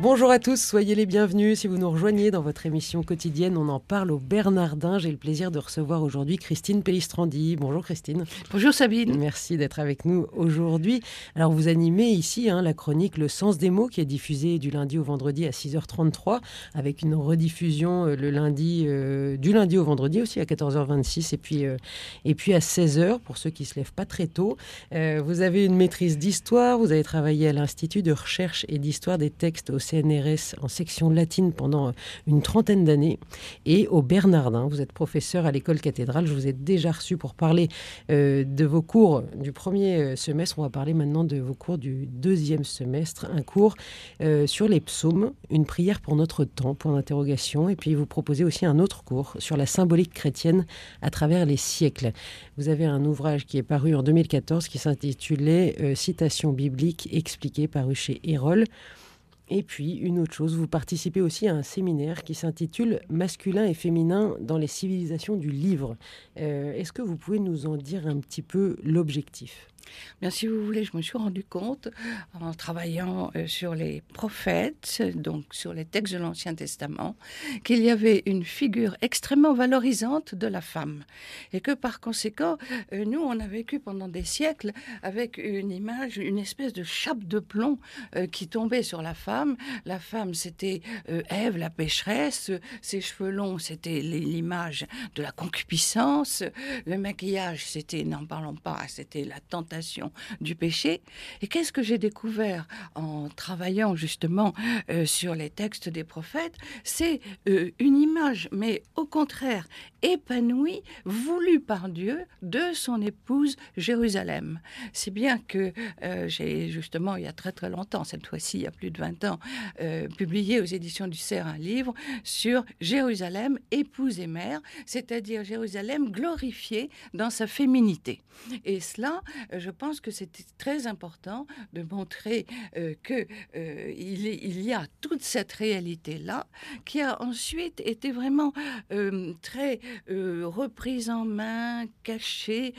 Bonjour à tous, soyez les bienvenus. Si vous nous rejoignez dans votre émission quotidienne, on en parle au Bernardin. J'ai le plaisir de recevoir aujourd'hui Christine Pellistrandi. Bonjour Christine. Bonjour Sabine. Merci d'être avec nous aujourd'hui. Alors vous animez ici hein, la chronique Le sens des mots qui est diffusée du lundi au vendredi à 6h33 avec une rediffusion euh, le lundi euh, du lundi au vendredi aussi à 14h26 et puis euh, et puis à 16h pour ceux qui se lèvent pas très tôt. vous avez une maîtrise d'histoire, vous avez travaillé à l'Institut de recherche et d'histoire des textes au CNRS en section latine pendant une trentaine d'années et au Bernardin. Vous êtes professeur à l'école cathédrale. Je vous ai déjà reçu pour parler euh, de vos cours du premier euh, semestre. On va parler maintenant de vos cours du deuxième semestre. Un cours euh, sur les psaumes, une prière pour notre temps, point d'interrogation. Et puis vous proposez aussi un autre cours sur la symbolique chrétienne à travers les siècles. Vous avez un ouvrage qui est paru en 2014 qui s'intitulait Citation biblique expliquée, paru chez Erol. Et puis, une autre chose, vous participez aussi à un séminaire qui s'intitule Masculin et féminin dans les civilisations du livre. Euh, est-ce que vous pouvez nous en dire un petit peu l'objectif? Bien, si vous voulez, je me suis rendu compte en travaillant euh, sur les prophètes, donc sur les textes de l'Ancien Testament, qu'il y avait une figure extrêmement valorisante de la femme et que par conséquent, euh, nous, on a vécu pendant des siècles avec une image, une espèce de chape de plomb euh, qui tombait sur la femme. La femme, c'était Ève, la pécheresse. Ses cheveux longs, c'était l'image de la concupiscence. Le maquillage, c'était, n'en parlons pas, c'était la tentation du péché. Et qu'est-ce que j'ai découvert en travaillant justement euh, sur les textes des prophètes? C'est euh, une image, mais au contraire épanouie, voulue par Dieu de son épouse Jérusalem. C'est bien que euh, j'ai justement, il y a très très longtemps, cette fois-ci, il y a plus de 20 ans, publié aux éditions du Cerf un livre sur Jérusalem, épouse et mère, c'est-à-dire Jérusalem glorifiée dans sa féminité. Et cela, je pense que c'était très important de montrer euh, que euh, il, y a toute cette réalité là qui a ensuite été vraiment euh, très reprise en main, cachée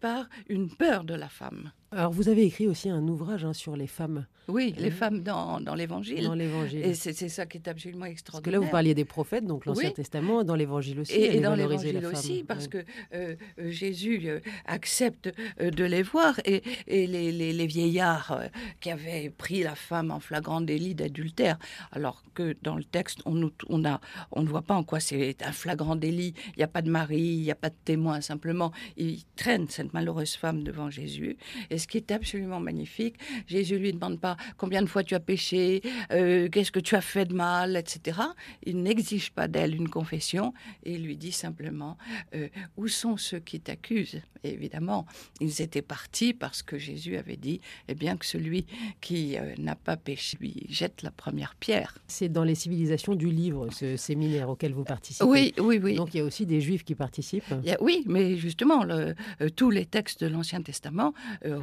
par une peur de la femme. Alors, vous avez écrit aussi un ouvrage hein, sur les femmes. Oui, les femmes dans, dans l'Évangile. Dans l'Évangile. Et c'est ça qui est absolument extraordinaire. Parce que là, vous parliez des prophètes, donc l'Ancien Testament, dans l'Évangile aussi. Et, dans l'Évangile aussi, parce que euh, euh, Jésus euh, accepte de les voir. Et, et les, les, vieillards qui avaient pris la femme en flagrant délit d'adultère, alors que dans le texte, on, on, a, on ne voit pas en quoi c'est un flagrant délit. Il n'y a pas de mari, il n'y a pas de témoin. Simplement, ils traînent cette malheureuse femme devant Jésus. Et ce qui est absolument magnifique. Jésus lui demande pas combien de fois tu as péché, euh, qu'est-ce que tu as fait de mal, etc. Il n'exige pas d'elle une confession et il lui dit simplement euh, où sont ceux qui t'accusent? Évidemment, ils étaient partis parce que Jésus avait dit eh bien que celui qui euh, n'a pas péché lui jette la première pierre. C'est dans les civilisations du livre ce séminaire auquel vous participez. Oui, oui, oui. Donc il y a aussi des juifs qui participent. oui, mais justement, le, tous les textes de l'Ancien Testament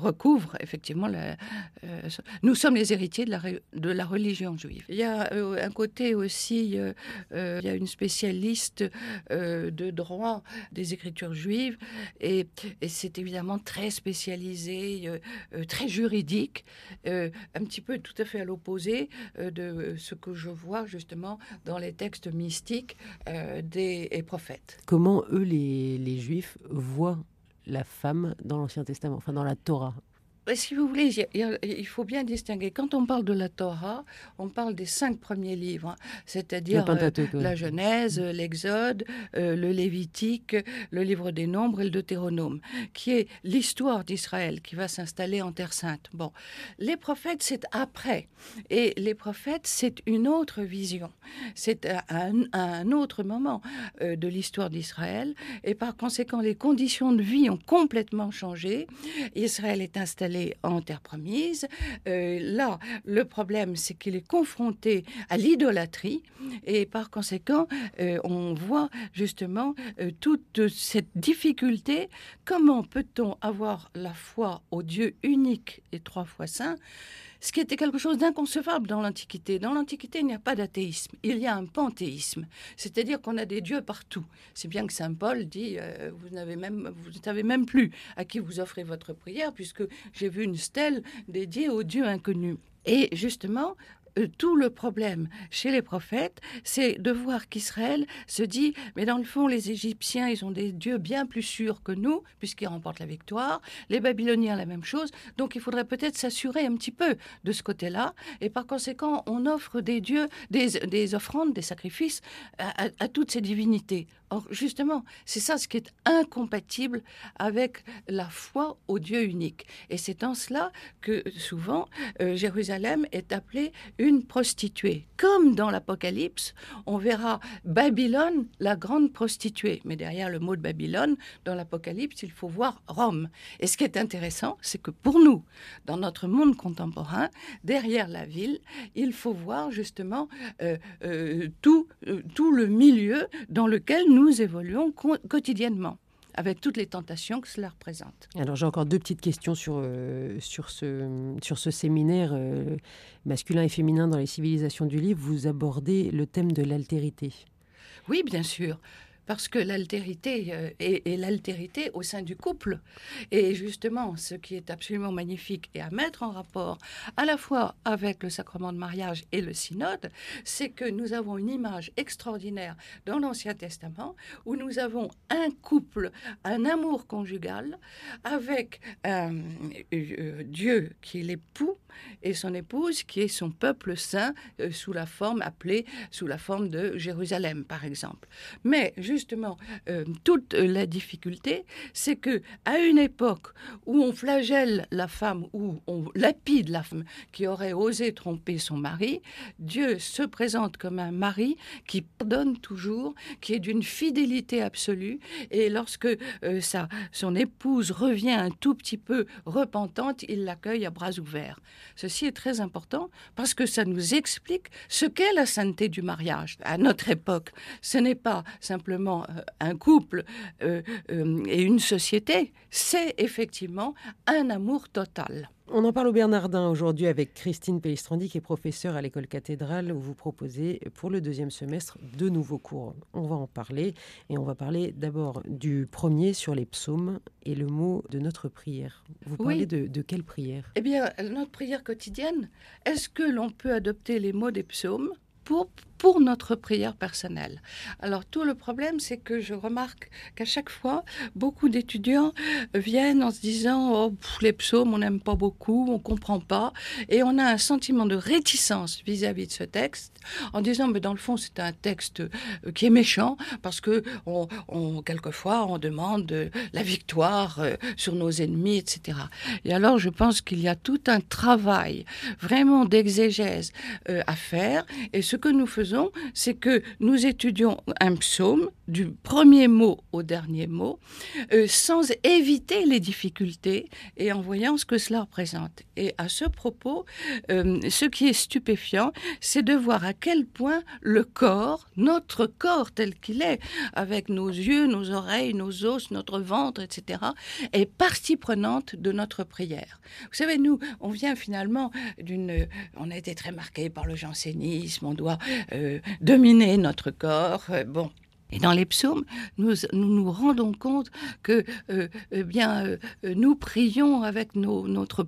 recouvre effectivement la, euh, nous sommes les héritiers de la, de la religion juive. Il y a euh, un côté aussi, euh, il y a une spécialiste de droit des écritures juives et, c'est évidemment très spécialisé, très juridique, un petit peu tout à fait à l'opposé de ce que je vois justement dans les textes mystiques des prophètes. Comment eux, les, les juifs, voient la femme dans l'Ancien Testament, enfin dans la Torah si vous voulez, il faut bien distinguer. Quand on parle de la Torah, on parle des cinq premiers livres, hein. c'est-à-dire euh, la Genèse, l'Exode, euh, le Lévitique, le Livre des Nombres et le Deutéronome, qui est l'histoire d'Israël qui va s'installer en Terre Sainte. Bon, les prophètes, c'est après. Et les prophètes, c'est une autre vision. C'est un, un, autre moment euh, de l'histoire d'Israël. Et par conséquent, les conditions de vie ont complètement changé. Israël est installé en terre promise. Euh, là, le problème, c'est qu'il est confronté à l'idolâtrie et par conséquent, euh, on voit justement euh, toute cette difficulté. Comment peut-on avoir la foi au Dieu unique et trois fois saint ce qui était quelque chose d'inconcevable dans l'Antiquité. Dans l'Antiquité, il n'y a pas d'athéisme, il y a un panthéisme, c'est-à-dire qu'on a des dieux partout. C'est bien que Saint Paul dit, euh, vous n'avez même, vous ne savez même plus à qui vous offrez votre prière, puisque j'ai vu une stèle dédiée aux dieux inconnus. Et justement, tout le problème chez les prophètes, c'est de voir qu'Israël se dit, mais dans le fond, les Égyptiens, ils ont des dieux bien plus sûrs que nous, puisqu'ils remportent la victoire. Les Babyloniens, la même chose. Donc il faudrait peut-être s'assurer un petit peu de ce côté-là. Et par conséquent, on offre des dieux, des, offrandes, des sacrifices à toutes ces divinités. Or, justement, c'est ça ce qui est incompatible avec la foi au Dieu unique. Et c'est en cela que souvent euh, Jérusalem est appelée une prostituée. Comme dans l'Apocalypse, on verra Babylone, la grande prostituée. Mais derrière le mot de Babylone, dans l'Apocalypse, il faut voir Rome. Et ce qui est intéressant, c'est que pour nous, dans notre monde contemporain, derrière la ville, il faut voir justement euh, euh, tout, tout le milieu dans lequel nous nous évoluons quotidiennement avec toutes les tentations que cela représente. Alors j'ai encore deux petites questions sur, euh, sur, ce, sur ce séminaire euh, masculin et féminin dans les civilisations du livre. Vous abordez le thème de l'altérité. Oui, bien sûr parce que l'altérité euh, est, l'altérité au sein du couple. Et justement, ce qui est absolument magnifique et à mettre en rapport à la fois avec le sacrement de mariage et le synode, c'est que nous avons une image extraordinaire dans l'Ancien Testament où nous avons un couple, un amour conjugal avec euh, euh, Dieu qui est l'époux et son épouse qui est son peuple saint sous la forme appelée sous la forme de Jérusalem par exemple. Mais justement, euh, toute la difficulté, c'est que à une époque où on flagelle la femme, où on lapide la femme qui aurait osé tromper son mari, Dieu se présente comme un mari qui pardonne toujours, qui est d'une fidélité absolue. Et lorsque euh, son épouse revient un tout petit peu repentante, il l'accueille à bras ouverts. Ceci est très important parce que ça nous explique ce qu'est la sainteté du mariage. À notre époque, ce n'est pas simplement euh, un couple euh, euh, et une société, c'est effectivement un amour total. On en parle au Bernardin aujourd'hui avec Christine Pellistrandi, qui est professeure à l'école cathédrale, où vous proposez pour le deuxième semestre de nouveaux cours. On va en parler et on va parler d'abord du premier sur les psaumes et le mot de notre prière. Vous parlez de, de, quelle prière? Eh bien, notre prière quotidienne, est-ce que l'on peut adopter les mots des psaumes pour pour notre prière personnelle. Alors tout le problème, c'est que je remarque qu'à chaque fois, beaucoup d'étudiants viennent en se disant oh, les psaumes, on n'aime pas beaucoup, on comprend pas, et on a un sentiment de réticence vis-à-vis de ce texte, en disant mais dans le fond c'est un texte euh, qui est méchant parce que on, quelquefois on demande la victoire euh, sur nos ennemis, etc. Et alors je pense qu'il y a tout un travail vraiment d'exégèse euh, à faire, et ce que nous faisons c'est que nous étudions un psaume du premier mot au dernier mot, euh, sans éviter les difficultés et en voyant ce que cela représente. Et à ce propos, euh, ce qui est stupéfiant, c'est de voir à quel point le corps, notre corps tel qu'il est, avec nos yeux, nos oreilles, nos os, notre ventre, etc., est partie prenante de notre prière. Vous savez, nous, on vient finalement d'une... On a été très marqué par le jansénisme, on doit euh, dominer notre corps. bon. Et dans les psaumes, nous nous, rendons compte que euh, eh bien, euh, nous prions avec nos, notre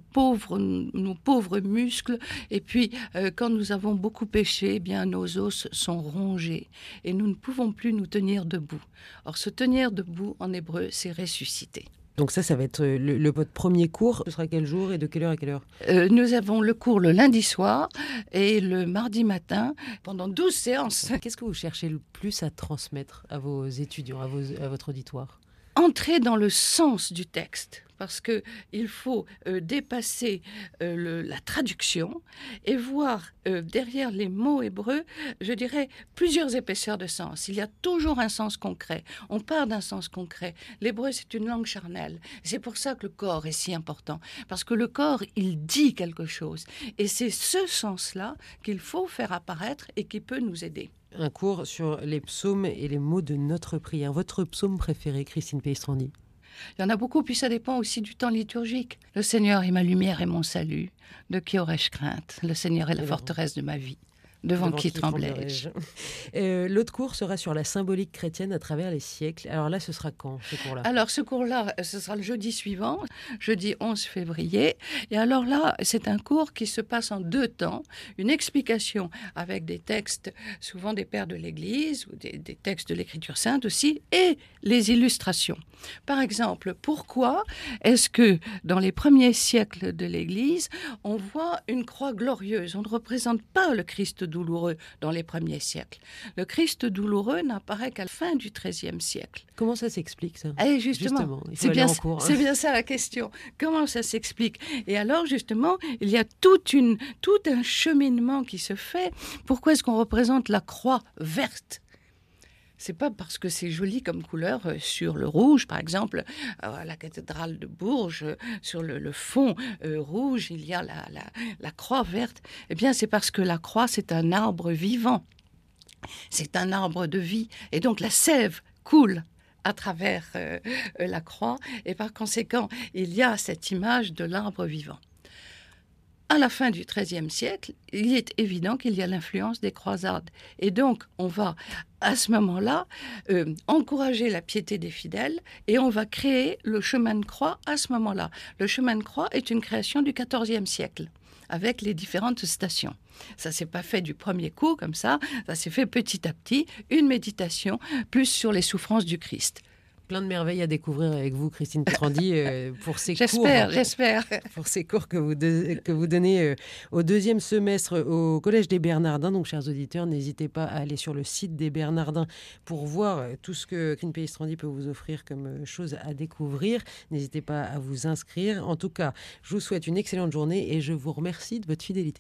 nos pauvres muscles, et puis quand nous avons beaucoup péché, eh bien, nos os sont rongés, et nous ne pouvons plus nous tenir debout. Or, se tenir debout en hébreu, c'est ressusciter. Donc ça, ça va être euh, le, votre premier cours. Ce sera quel jour et de quelle heure à quelle heure? Euh, Nous avons le cours le lundi soir et le mardi matin pendant 12 séances. Qu'est-ce que vous cherchez le plus à transmettre à vos étudiants, à, à votre auditoire? Entrer dans le sens du texte parce que il faut euh, dépasser euh, la traduction et voir euh, derrière les mots hébreux, je dirais, plusieurs épaisseurs de sens. Il y a toujours un sens concret. On part d'un sens concret. L'hébreu, c'est une langue charnelle. C'est pour ça que le corps est si important, parce que le corps, il dit quelque chose. Et c'est ce sens-là qu'il faut faire apparaître et qui peut nous aider un cours sur les psaumes et les mots de notre prière. Votre psaume préféré, Christine Peistrandi Il y en a beaucoup, puis ça dépend aussi du temps liturgique. Le Seigneur est ma lumière et mon salut. De qui aurais-je crainte? Le Seigneur est la forteresse de ma vie. Devant, qui, tremblais-je euh, L'autre cours sera sur la symbolique chrétienne à travers les siècles. Alors là, ce sera quand ce cours-là? Alors ce cours-là, ce sera le jeudi suivant, jeudi 11 février. Et alors là, c'est un cours qui se passe en deux temps. Une explication avec des textes, souvent des pères de l'Église, ou des, des textes de l'Écriture sainte aussi, et les illustrations. Par exemple, pourquoi est-ce que dans les premiers siècles de l'Église, on voit une croix glorieuse? On ne représente pas le Christ douloureux dans les premiers siècles. Le Christ douloureux n'apparaît qu'à la fin du XIIIe siècle. Comment ça s'explique ça? Et eh, Justement, c'est bien, hein. bien ça la question. Comment ça s'explique? Et alors justement, il y a toute une, tout un cheminement qui se fait. Pourquoi est-ce qu'on représente la croix verte? C'est pas parce que c'est joli comme couleur euh, sur le rouge, par exemple, euh, la cathédrale de Bourges, euh, sur le, fond rouge, il y a la, la croix verte. Eh bien, c'est parce que la croix, c'est un arbre vivant. C'est un arbre de vie. Et donc, la sève coule à travers la croix. Et par conséquent, il y a cette image de l'arbre vivant à la fin du XIIIe siècle, il est évident qu'il y a l'influence des croisades. Et donc, on va, à ce moment-là, euh, encourager la piété des fidèles et on va créer le chemin de croix à ce moment-là. Le chemin de croix est une création du XIVe siècle avec les différentes stations. Ça s'est pas fait du premier coup comme ça, ça s'est fait petit à petit, une méditation plus sur les souffrances du Christ plein de merveilles à découvrir avec vous, Christine Petrandi, euh, pour ces cours. J'espère, j'espère. Pour ces cours que vous, que vous donnez euh, au deuxième semestre au Collège des Bernardins. Donc, chers auditeurs, n'hésitez pas à aller sur le site des Bernardins pour voir euh, tout ce que Christine Petrandi peut vous offrir comme choses à découvrir. N'hésitez pas à vous inscrire. En tout cas, je vous souhaite une excellente journée et je vous remercie de votre fidélité.